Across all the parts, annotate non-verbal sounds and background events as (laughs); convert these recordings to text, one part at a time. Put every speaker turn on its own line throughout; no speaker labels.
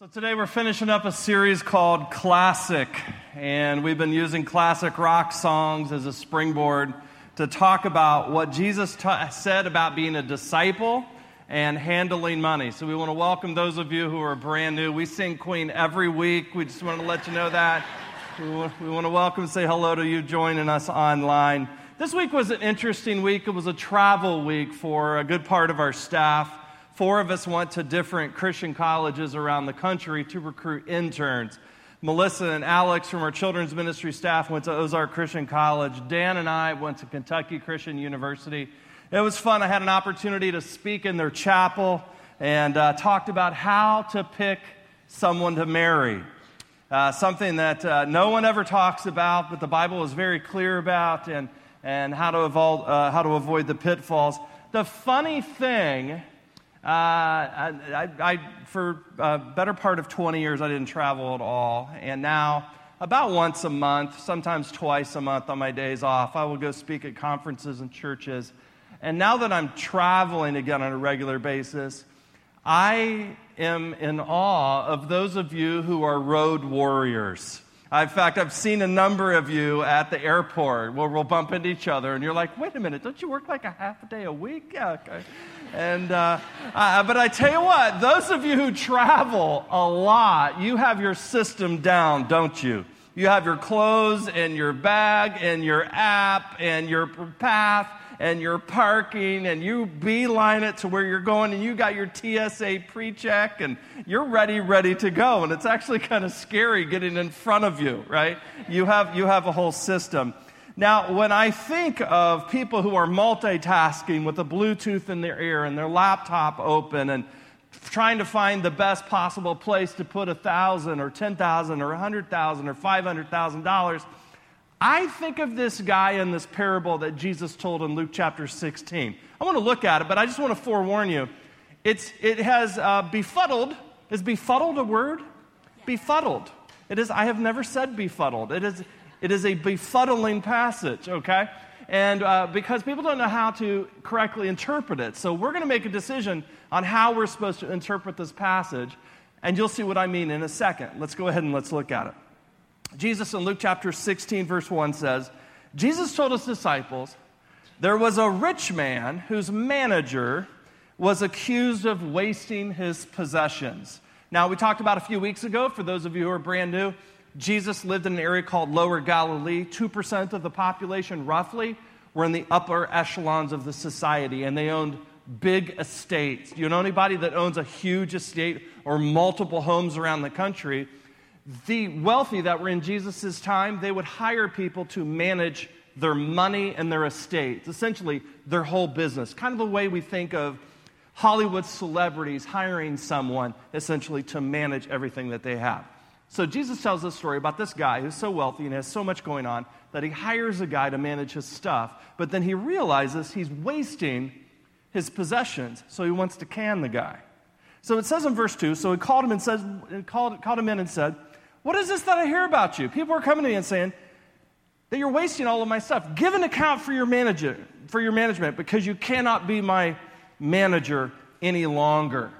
So, today we're finishing up a series called Classic, and we've been using classic rock songs as a springboard to talk about what Jesus ta said about being a disciple and handling money. So, we want to welcome those of you who are brand new. We sing Queen every week. We just want to let you know that. We want, we want to welcome say hello to you joining us online. This week was an interesting week. It was a travel week for a good part of our staff. Four of us went to different Christian colleges around the country to recruit interns. Melissa and Alex from our children's ministry staff went to Ozark Christian College. Dan and I went to Kentucky Christian University. It was fun. I had an opportunity to speak in their chapel and uh, talked about how to pick someone to marry. Uh, something that uh, no one ever talks about, but the Bible is very clear about, and, and how, to avoid, uh, how to avoid the pitfalls. The funny thing uh, I, I, for a better part of 20 years, I didn't travel at all. And now, about once a month, sometimes twice a month on my days off, I will go speak at conferences and churches. And now that I'm traveling again on a regular basis, I am in awe of those of you who are road warriors. In fact, I've seen a number of you at the airport where we'll bump into each other, and you're like, wait a minute, don't you work like a half a day a week? Yeah, okay. And, uh, uh, but I tell you what, those of you who travel a lot, you have your system down, don't you? You have your clothes and your bag and your app and your path and your parking and you beeline it to where you're going and you got your TSA pre check and you're ready, ready to go. And it's actually kind of scary getting in front of you, right? You have, you have a whole system. Now, when I think of people who are multitasking with a Bluetooth in their ear and their laptop open and trying to find the best possible place to put a thousand or ten thousand or a hundred thousand or five hundred thousand dollars, I think of this guy in this parable that Jesus told in Luke chapter 16. I want to look at it, but I just want to forewarn you. It's, it has uh, befuddled. Is befuddled a word? Yeah. Befuddled. It is, I have never said befuddled. It is, it is a befuddling passage, okay? And uh, because people don't know how to correctly interpret it. So we're going to make a decision on how we're supposed to interpret this passage. And you'll see what I mean in a second. Let's go ahead and let's look at it. Jesus in Luke chapter 16, verse 1 says, Jesus told his disciples, There was a rich man whose manager was accused of wasting his possessions. Now, we talked about a few weeks ago, for those of you who are brand new, Jesus lived in an area called Lower Galilee. 2% of the population, roughly, were in the upper echelons of the society, and they owned big estates. Do you know anybody that owns a huge estate or multiple homes around the country? the wealthy that were in Jesus' time, they would hire people to manage their money and their estates, essentially their whole business. Kind of the way we think of Hollywood celebrities hiring someone essentially to manage everything that they have. So Jesus tells this story about this guy who's so wealthy and has so much going on that he hires a guy to manage his stuff, but then he realizes he's wasting his possessions, so he wants to can the guy. So it says in verse 2, so he called him and said, called, called him in and said, what is this that I hear about you? People are coming to me and saying that you're wasting all of my stuff. Give an account for your manager, for your management, because you cannot be my manager any longer.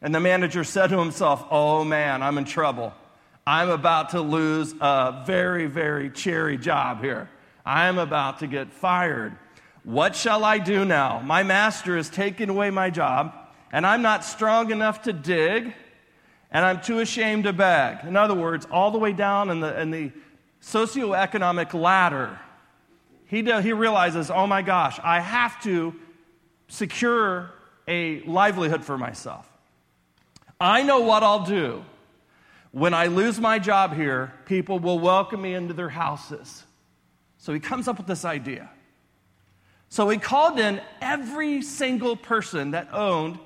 And the manager said to himself, Oh man, I'm in trouble. I'm about to lose a very, very cherry job here. I'm about to get fired. What shall I do now? My master is taking away my job, and I'm not strong enough to dig and I'm too ashamed to beg. In other words, all the way down in the, in the socioeconomic ladder, he, do, he realizes, oh my gosh, I have to secure a livelihood for myself. I know what I'll do. When I lose my job here, people will welcome me into their houses. So he comes up with this idea. So he called in every single person that owned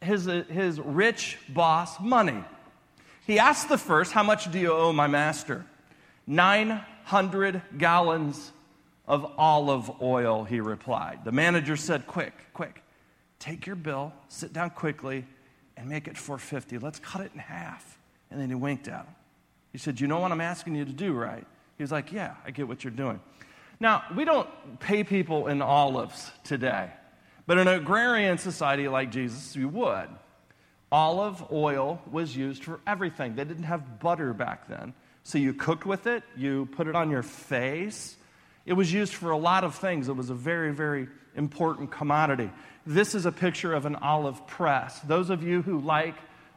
his, his rich boss money. He asked the first, How much do you owe my master? 900 gallons of olive oil, he replied. The manager said, Quick, quick, take your bill, sit down quickly, and make it 450. Let's cut it in half. And then he winked at him. He said, You know what I'm asking you to do, right? He was like, Yeah, I get what you're doing. Now, we don't pay people in olives today. But in an agrarian society like Jesus, you would. olive oil was used for everything. They didn't have butter back then. So you cooked with it, you put it on your face. It was used for a lot of things. It was a very, very important commodity. This is a picture of an olive press. Those of you who like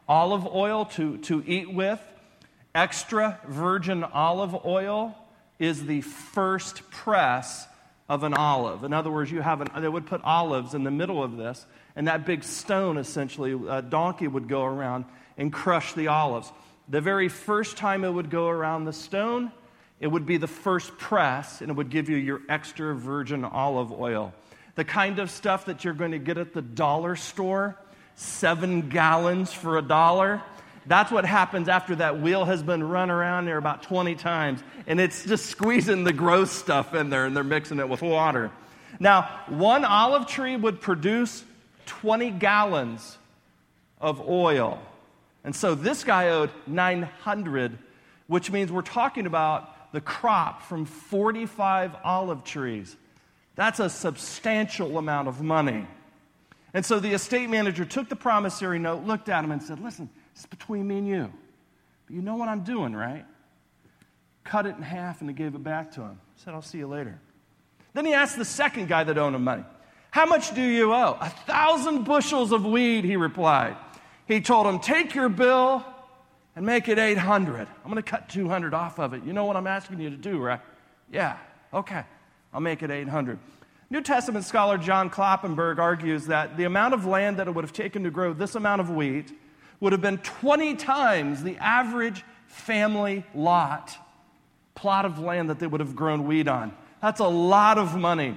olive oil to, to eat with, extra virgin olive oil is the first press of an olive. In other words, you have an, they would put olives in the middle of this, and that big stone, essentially, a donkey would go around and crush the olives. The very first time it would go around the stone, it would be the first press, and it would give you your extra virgin olive oil. The kind of stuff that you're going to get at the dollar store, seven gallons for a dollar. That's what happens after that wheel has been run around there about 20 times, and it's just squeezing the gross stuff in there, and they're mixing it with water. Now, one olive tree would produce 20 gallons of oil. And so this guy owed 900, which means we're talking about the crop from 45 olive trees. That's a substantial amount of money. And so the estate manager took the promissory note, looked at him, and said, Listen, it's between me and you. But you know what I'm doing, right? Cut it in half and he gave it back to him. Said, I'll see you later. Then he asked the second guy that owed him money, How much do you owe? A thousand bushels of weed, he replied. He told him, Take your bill and make it 800. I'm going to cut 200 off of it. You know what I'm asking you to do, right? Yeah, okay. I'll make it 800. New Testament scholar John Kloppenborg argues that the amount of land that it would have taken to grow this amount of wheat would have been 20 times the average family lot, plot of land that they would have grown wheat on. That's a lot of money.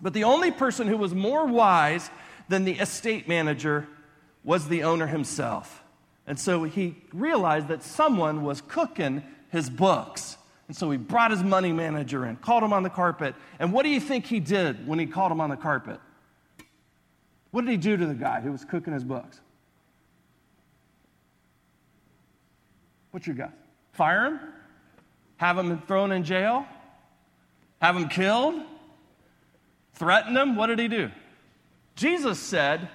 But the only person who was more wise than the estate manager was the owner himself. And so he realized that someone was cooking his books. And so he brought his money manager in, called him on the carpet. And what do you think he did when he called him on the carpet? What did he do to the guy who was cooking his books? What's your guess? Fire him? Have him thrown in jail? Have him killed? Threaten him? What did he do? Jesus said,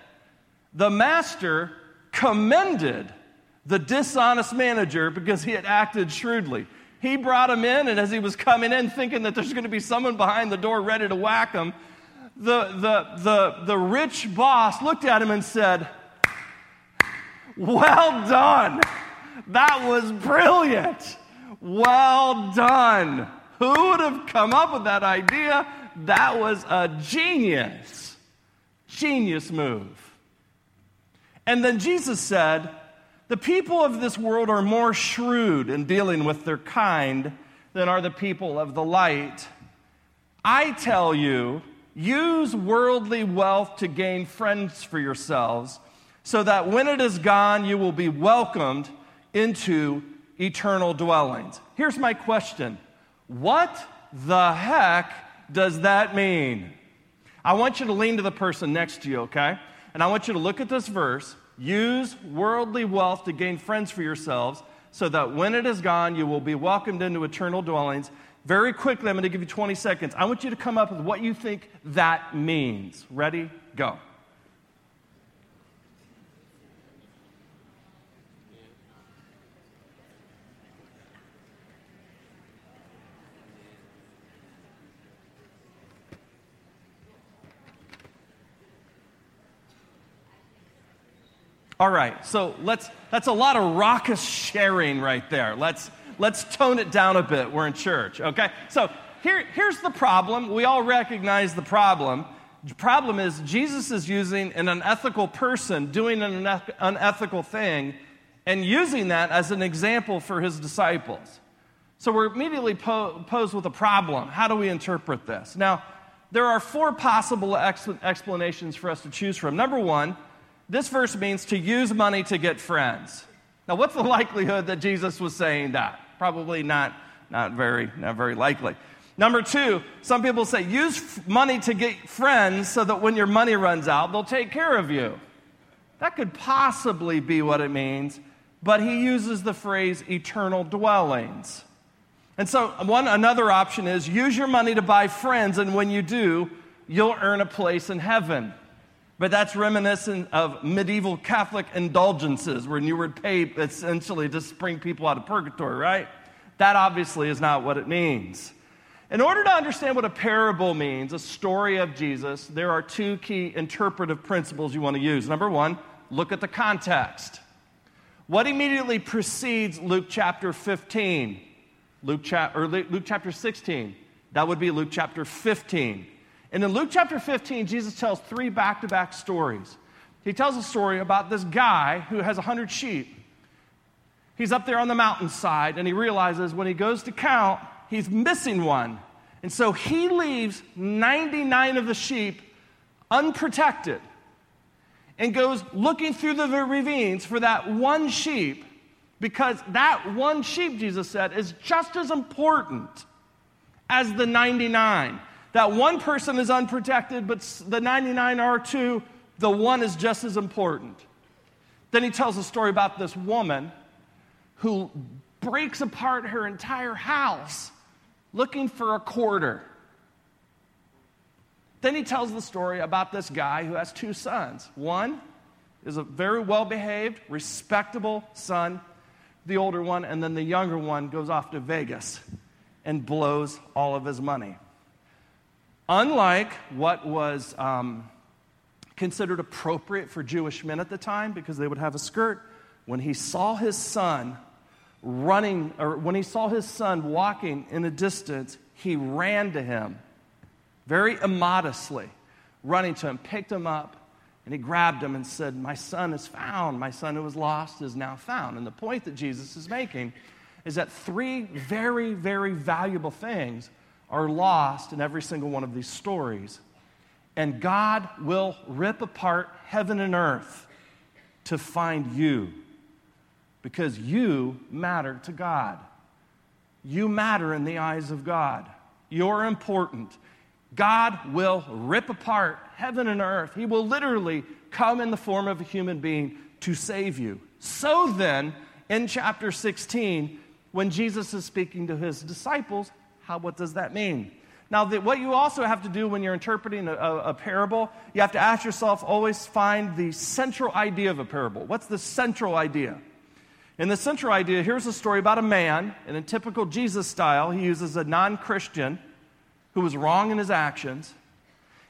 the master commended the dishonest manager because he had acted shrewdly. He brought him in, and as he was coming in, thinking that there's going to be someone behind the door ready to whack him, the, the, the, the rich boss looked at him and said, Well done. That was brilliant. Well done. Who would have come up with that idea? That was a genius. Genius move. And then Jesus said, The people of this world are more shrewd in dealing with their kind than are the people of the light. I tell you, use worldly wealth to gain friends for yourselves, so that when it is gone, you will be welcomed into eternal dwellings. Here's my question What the heck does that mean? I want you to lean to the person next to you, okay? And I want you to look at this verse. Use worldly wealth to gain friends for yourselves, so that when it is gone, you will be welcomed into eternal dwellings. Very quickly, I'm going to give you 20 seconds. I want you to come up with what you think that means. Ready? Go. All right, so let's, that's a lot of raucous sharing right there. Let's, let's tone it down a bit. We're in church, okay? So here, here's the problem. We all recognize the problem. The problem is Jesus is using an unethical person doing an unethical thing and using that as an example for his disciples. So we're immediately po- posed with a problem. How do we interpret this? Now, there are four possible ex- explanations for us to choose from. Number one, this verse means to use money to get friends. Now, what's the likelihood that Jesus was saying that? Probably not, not, very, not very likely. Number two, some people say use f- money to get friends so that when your money runs out, they'll take care of you. That could possibly be what it means, but he uses the phrase eternal dwellings. And so, one another option is use your money to buy friends, and when you do, you'll earn a place in heaven. But that's reminiscent of medieval Catholic indulgences, when you would pay essentially to spring people out of purgatory, right? That obviously is not what it means. In order to understand what a parable means, a story of Jesus, there are two key interpretive principles you want to use. Number one, look at the context. What immediately precedes Luke chapter 15? Luke, cha- or Luke chapter 16. That would be Luke chapter 15. And in Luke chapter 15, Jesus tells three back to back stories. He tells a story about this guy who has 100 sheep. He's up there on the mountainside and he realizes when he goes to count, he's missing one. And so he leaves 99 of the sheep unprotected and goes looking through the ravines for that one sheep because that one sheep, Jesus said, is just as important as the 99. That one person is unprotected, but the 99 are too. The one is just as important. Then he tells a story about this woman who breaks apart her entire house looking for a quarter. Then he tells the story about this guy who has two sons. One is a very well behaved, respectable son, the older one, and then the younger one goes off to Vegas and blows all of his money. Unlike what was um, considered appropriate for Jewish men at the time, because they would have a skirt, when he saw his son running, or when he saw his son walking in the distance, he ran to him very immodestly, running to him, picked him up, and he grabbed him and said, My son is found. My son who was lost is now found. And the point that Jesus is making is that three very, very valuable things are lost in every single one of these stories. And God will rip apart heaven and earth to find you because you matter to God. You matter in the eyes of God. You're important. God will rip apart heaven and earth. He will literally come in the form of a human being to save you. So then, in chapter 16, when Jesus is speaking to his disciples, how, what does that mean? Now, the, what you also have to do when you're interpreting a, a, a, parable, you have to ask yourself always find the central idea of a parable. What's the central idea? And the central idea here's a story about a man, and in typical Jesus style, he uses a non Christian who was wrong in his actions,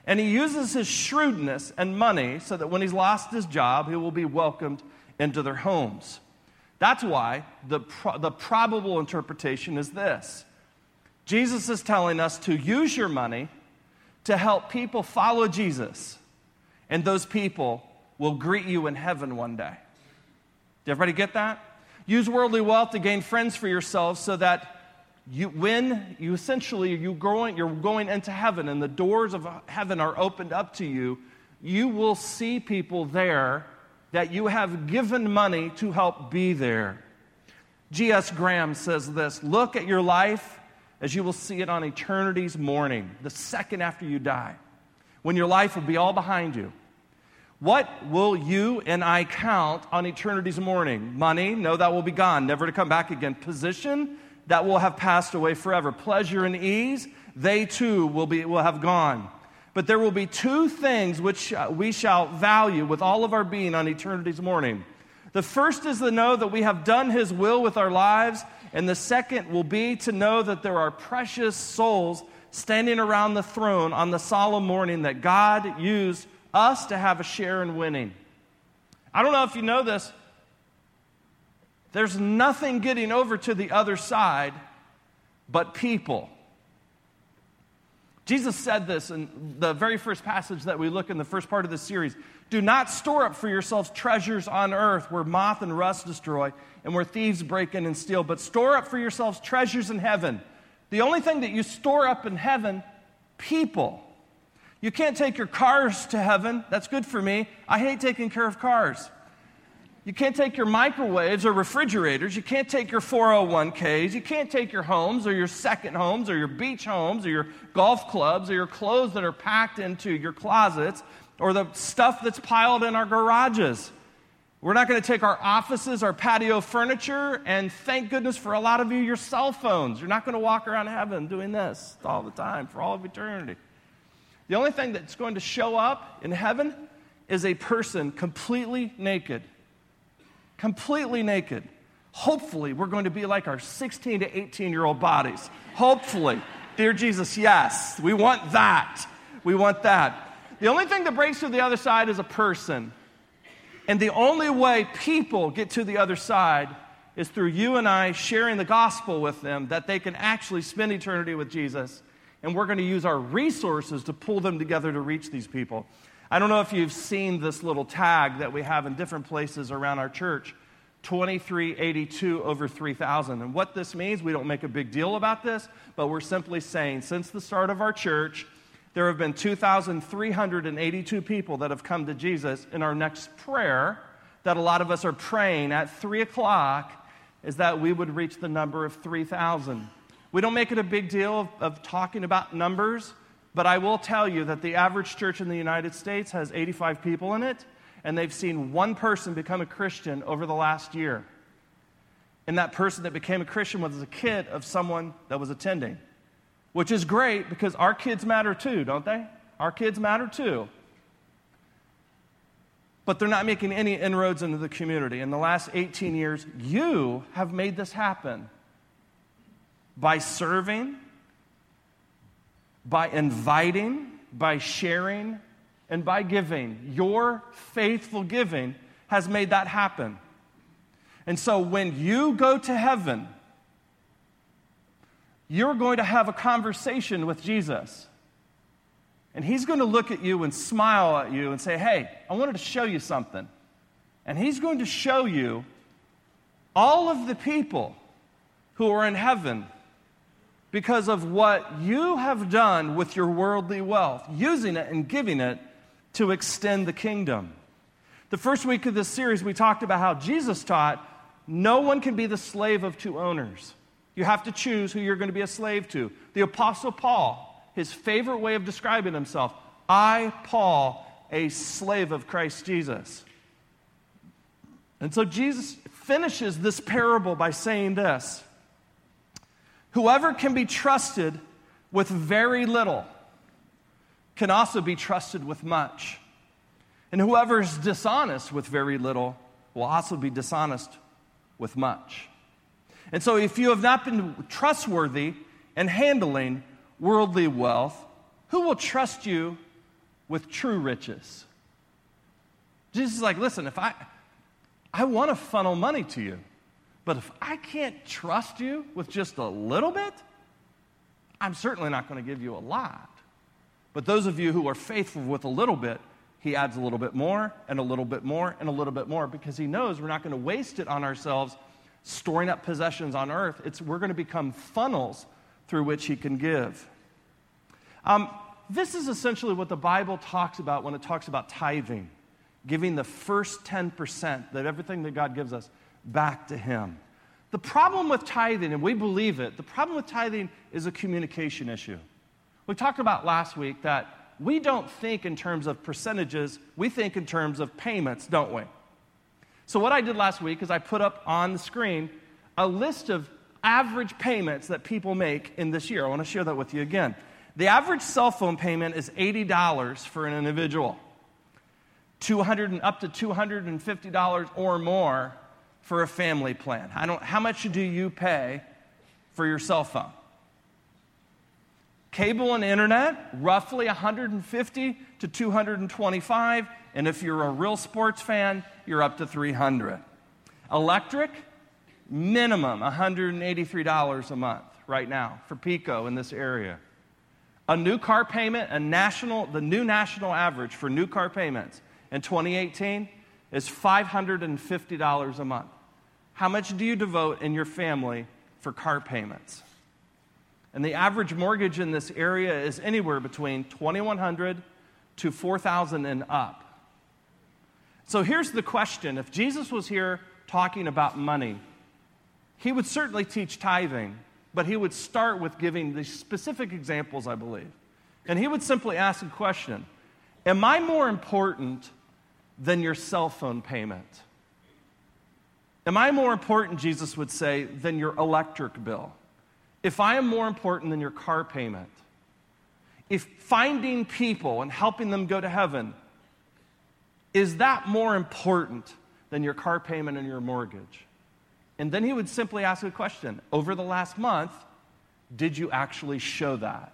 and he uses his shrewdness and money so that when he's lost his job, he will be welcomed into their homes. That's why the, pro- the probable interpretation is this Jesus is telling us to use your money to help people follow Jesus, and those people will greet you in heaven one day. Did everybody get that? Use worldly wealth to gain friends for yourselves so that you, when you essentially you you're going into heaven and the doors of heaven are opened up to you, you will see people there that you have given money to help be there. G.S. Graham says this Look at your life as you will see it on eternity's morning, the second after you die, when your life will be all behind you. What will you and I count on eternity's morning? Money? No, that will be gone, never to come back again. Position? That will have passed away forever. Pleasure and ease? They too will, be, will have gone. But there will be two things which we shall value with all of our being on eternity's morning. The first is to know that we have done His will with our lives and the second will be to know that there are precious souls standing around the throne on the solemn morning that God used us to have a share in winning. I don't know if you know this. There's nothing getting over to the other side but people. Jesus said this in the very first passage that we look in the first part of this series. Do not store up for yourselves treasures on earth where moth and rust destroy and where thieves break in and steal, but store up for yourselves treasures in heaven. The only thing that you store up in heaven, people. You can't take your cars to heaven. That's good for me. I hate taking care of cars. You can't take your microwaves or refrigerators. You can't take your 401ks. You can't take your homes or your second homes or your beach homes or your golf clubs or your clothes that are packed into your closets or the stuff that's piled in our garages. We're not going to take our offices, our patio furniture, and thank goodness for a lot of you, your cell phones. You're not going to walk around heaven doing this all the time for all of eternity. The only thing that's going to show up in heaven is a person completely naked. Completely naked. Hopefully, we're going to be like our 16 to 18 year old bodies. Hopefully. Dear Jesus, yes, we want that. We want that. The only thing that breaks to the other side is a person. And the only way people get to the other side is through you and I sharing the gospel with them that they can actually spend eternity with Jesus. And we're going to use our resources to pull them together to reach these people. I don't know if you've seen this little tag that we have in different places around our church 2382 over 3000. And what this means, we don't make a big deal about this, but we're simply saying since the start of our church, there have been 2,382 people that have come to Jesus. In our next prayer, that a lot of us are praying at 3 o'clock, is that we would reach the number of 3,000. We don't make it a big deal of, of, talking about numbers, but I will tell you that the average church in the United States has 85 people in it, and they've seen one person become a Christian over the last year. And that person that became a Christian was a kid of someone that was attending which is great because our kids matter too, don't they? Our kids matter too. But they're not making any inroads into the community. In the last 18 years, you have made this happen by serving, by inviting, by sharing, and by giving. Your faithful giving has made that happen. And so when you go to heaven, you're going to have a conversation with Jesus. And he's going to look at you and smile at you and say, Hey, I wanted to show you something. And he's going to show you all of the people who are in heaven because of what you have done with your worldly wealth, using it and giving it to extend the kingdom. The first week of this series, we talked about how Jesus taught no one can be the slave of two owners. You have to choose who you're going to be a slave to. The Apostle Paul, his favorite way of describing himself I, Paul, a slave of Christ Jesus. And so Jesus finishes this parable by saying this Whoever can be trusted with very little can also be trusted with much. And whoever is dishonest with very little will also be dishonest with much. And so, if you have not been trustworthy in handling worldly wealth, who will trust you with true riches? Jesus is like, listen, if I, I want to funnel money to you, but if I can't trust you with just a little bit, I'm certainly not going to give you a lot. But those of you who are faithful with a little bit, he adds a little bit more and a little bit more and a little bit more because he knows we're not going to waste it on ourselves storing up possessions on earth. It's, we're going to become funnels through which He can give. Um, this is essentially what the Bible talks about when it talks about tithing, giving the first 10% that everything that God gives us back to Him. The problem with tithing, and we believe it, the problem with tithing is a communication issue. We talked about last week that we don't think in terms of percentages, we think in terms of payments, don't we? So, what I did last week is I put up on the screen a list of average payments that people make in this year. I want to share that with you again. The average cell phone payment is $80 for an individual, 200 and up to $250 or more for a family plan. I don't, how much do you pay for your cell phone? Cable and internet, roughly 150 to 225. And if you're a real sports fan, you're up to 300. Electric, minimum $183 a month right now for PECO in this area. A new car payment, a national, the new national average for new car payments in 2018 is $550 a month. How much do you devote in your family for car payments? And the average mortgage in this area is anywhere between 2100 to 4000 and up. So here's the question if Jesus was here talking about money, he would certainly teach tithing, but he would start with giving the specific examples, I believe. And he would simply ask a question Am I more important than your cell phone payment? Am I more important, Jesus would say, than your electric bill? If I am more important than your car payment, if finding people and helping them go to heaven Is that more important than your car payment and your mortgage? And then he would simply ask a question Over the last month, did you actually show that?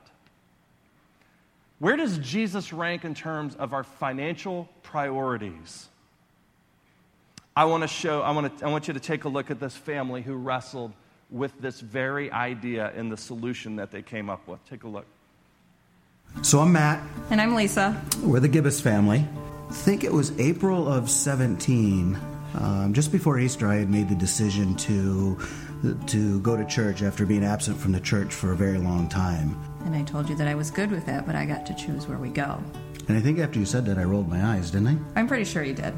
Where does Jesus rank in terms of our financial priorities? I want to show, I want, to, I want you to take a look at this family who wrestled with this very idea and the solution that they came up with. Take a look.
So I'm Matt.
And I'm Lisa.
We're the Gibbous family. I think it was April of 17. Um, just before Easter, I had made the decision to to go to church after being absent from the church for a very long time.
And I told you that I was good with that, but I got to choose where we go.
And I think after you said that, I rolled my eyes, didn't I?
I'm pretty sure you did.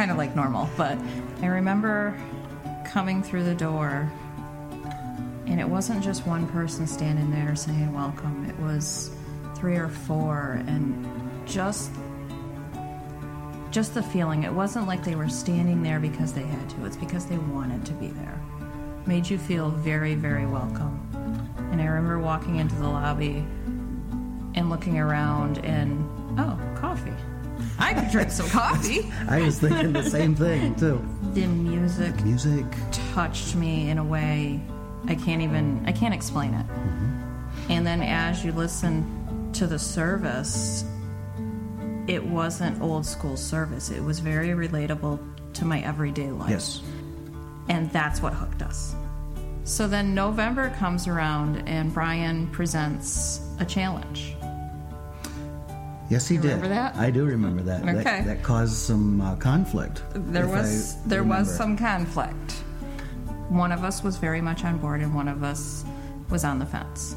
Kind of like normal, but I remember coming through the door, and it wasn't just one person standing there saying welcome, it was three or four, and just just the feeling. It wasn't like they were standing there because they had to, it's because they wanted to be there. Made you feel very, very welcome. And I remember walking into the lobby and looking around and, oh, coffee. I could drink some coffee.
I was thinking the same thing, too.
The music
Music.
touched me in a way I can't even, I can't explain it. Mm-hmm. And then as you listen to the service, it wasn't old school service. It was very relatable to my everyday life.
Yes.
And that's what hooked us. So then November comes around and Brian presents a challenge.
Yes, he
You
did.
remember that?
I do remember that. That,
Okay.
that caused some uh, conflict.
There was
I
there was some conflict. One of us was very much on board and one of us was on the fence.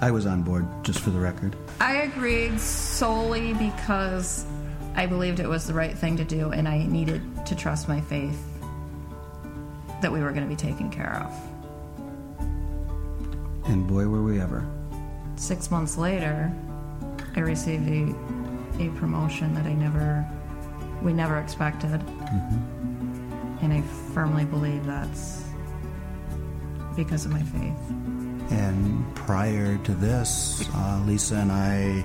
I was on board, just for the record.
I agreed solely because I believed it was the right thing to do and I needed to trust my faith that we were going to be taken care of.
And boy, were we ever.
Six months later, I received a, a promotion that I never, we never expected. And I firmly believe that's because of my faith.
And prior to this, uh, Lisa and I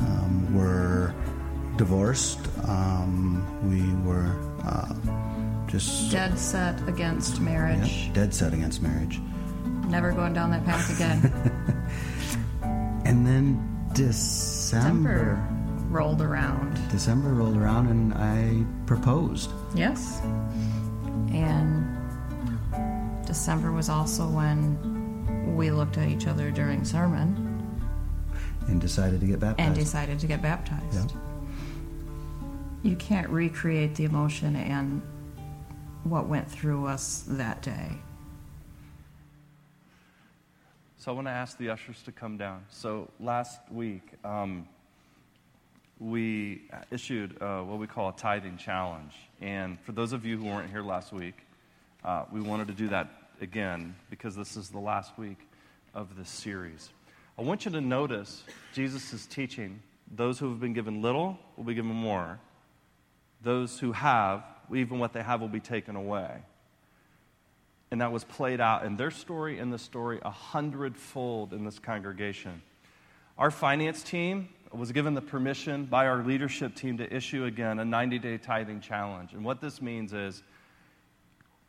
um, were divorced. Um, we were uh, just
Dead set against
yeah,
marriage.
dead set against marriage.
Never going down that path again. (laughs)
And then December,
December rolled around.
December rolled around, and I proposed.
Yes. And December was also when we looked at each other during sermon
and decided to get baptized.
and decided to get baptized.
Yeah.
You can't recreate the emotion and what went through us that day.
So I want to ask the ushers to come down. So last week, um, we issued uh, what we call a tithing challenge. And for those of you who weren't here last week, uh, we wanted to do that again because this is the last week of this series. I want you to notice Jesus' teaching. Those who have been given little will be given more. Those who have, even what they have, will be taken away. And that was played out in their story and the story a hundredfold in this congregation. Our finance team was given the permission by our leadership team to issue again a 90 day tithing challenge. And what this means is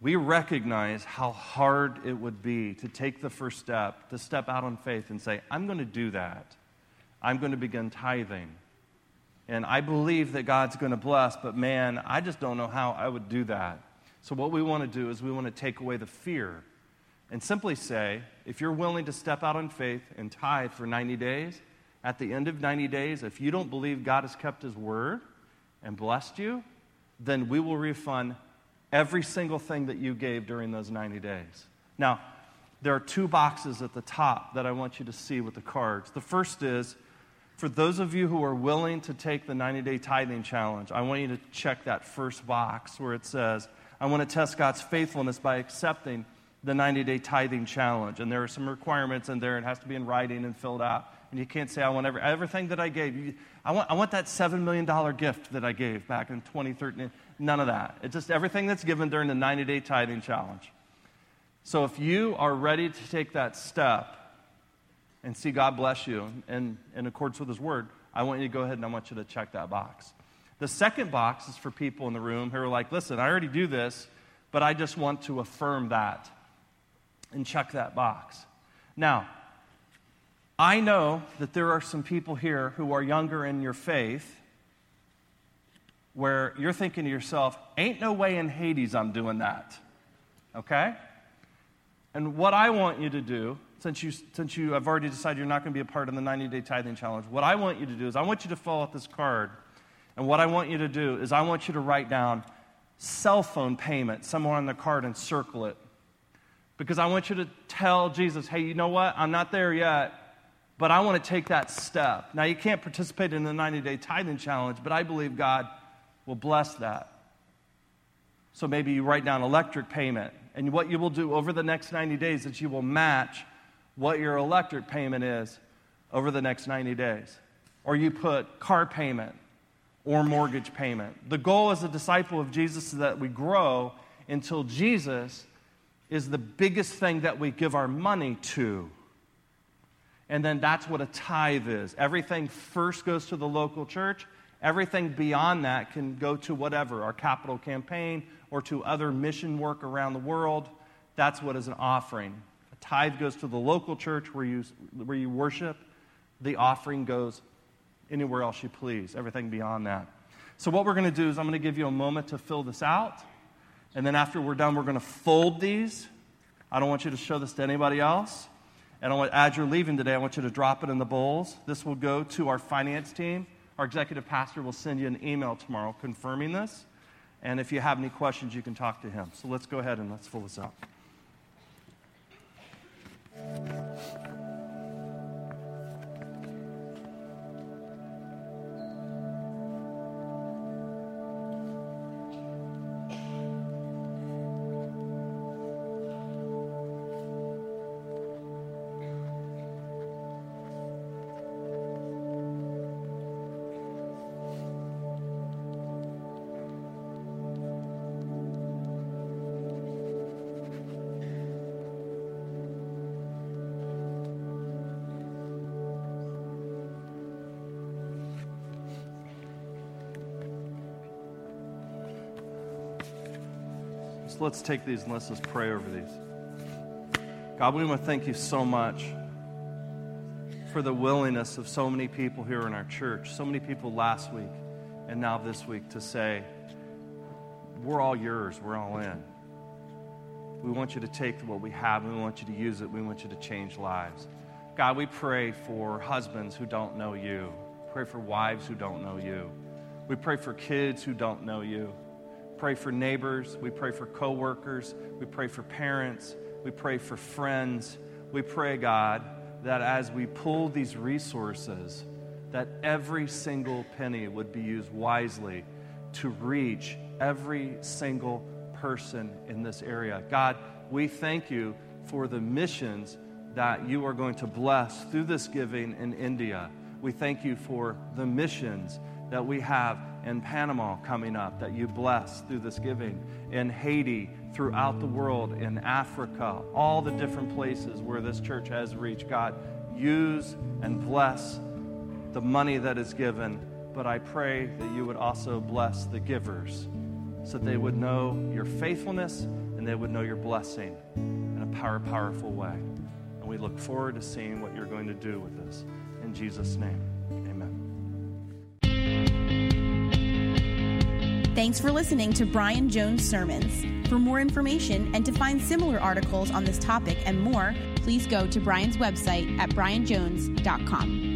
we recognize how hard it would be to take the first step, to step out on faith and say, I'm going to do that. I'm going to begin tithing. And I believe that God's going to bless, but man, I just don't know how I would do that. So, what we want to do is we want to take away the fear and simply say, if you're willing to step out in faith and tithe for 90 days, at the end of 90 days, if you don't believe God has kept his word and blessed you, then we will refund every single thing that you gave during those 90 days. Now, there are two boxes at the top that I want you to see with the cards. The first is for those of you who are willing to take the 90 day tithing challenge, I want you to check that first box where it says, I want to test God's faithfulness by accepting the 90 day tithing challenge. And there are some requirements in there. It has to be in writing and filled out. And you can't say, I want every, everything that I gave. You, I, want, I want that $7 million gift that I gave back in 2013. None of that. It's just everything that's given during the 90 day tithing challenge. So if you are ready to take that step and see God bless you in, in accordance with His word, I want you to go ahead and I want you to check that box. The second box is for people in the room who are like, listen, I already do this, but I just want to affirm that and check that box. Now, I know that there are some people here who are younger in your faith where you're thinking to yourself, ain't no way in Hades I'm doing that. Okay? And what I want you to do, since you, since you have already decided you're not going to be a part of the 90 day tithing challenge, what I want you to do is I want you to fill out this card. And what I want you to do is I want you to write down cell phone payment somewhere on the card and circle it. Because I want you to tell Jesus, hey, you know what? I'm not there yet, but I want to take that step. Now, you can't participate in the 90 day tithing challenge, but I believe God will bless that. So maybe you write down electric payment. And what you will do over the next 90 days is you will match what your electric payment is over the next 90 days. Or you put car payment or mortgage payment. The goal as a disciple of Jesus is that we grow until Jesus is the biggest thing that we give our money to. And then that's what a tithe is. Everything first goes to the local church. Everything beyond that can go to whatever, our capital campaign or to other mission work around the world. That's what is an offering. A tithe goes to the local church where you, where you worship. The offering goes anywhere else you please, everything beyond that. So, what we're going to do is I'm going to give you a moment to fill this out. And then after we're done, we're going to fold these. I don't want you to show this to anybody else. And I want, as you're leaving today, I want you to drop it in the bowls. This will go to our finance team. Our executive pastor will send you an email tomorrow confirming this. And if you have any questions, you can talk to him. So let's go ahead and let's fill this out. So let's take these and let's just pray over these. God, we want to thank you so much for the willingness of so many people here in our church, so many people last week and now this week to say, We're all yours, we're all in. We want you to take what we have we want you to use it. We want you to change lives. God, we pray for husbands who don't know you. Pray for wives who don't know you. We pray for kids who don't know you pray for neighbors. We pray for coworkers. We pray for parents. We pray for friends. We pray, God, that as we pull these resources, that every single penny would be used wisely to reach every single person in this area. God, we thank you for the missions that you are going to bless through this giving in India. We thank you for the missions that we have in Panama coming up that you bless through this giving, in Haiti, throughout the world, in Africa, all the different places where this church has reached. God, use and bless the money that is given, but I pray that you would also bless the givers so that they would know your faithfulness and they would know your blessing in a power, powerful way. And we look forward to seeing what you're going to do with this. In Jesus' name.
Thanks for listening to Brian Jones Sermons. For more information and to find similar articles on this topic and more, please go to Brian's website at brianjones.com.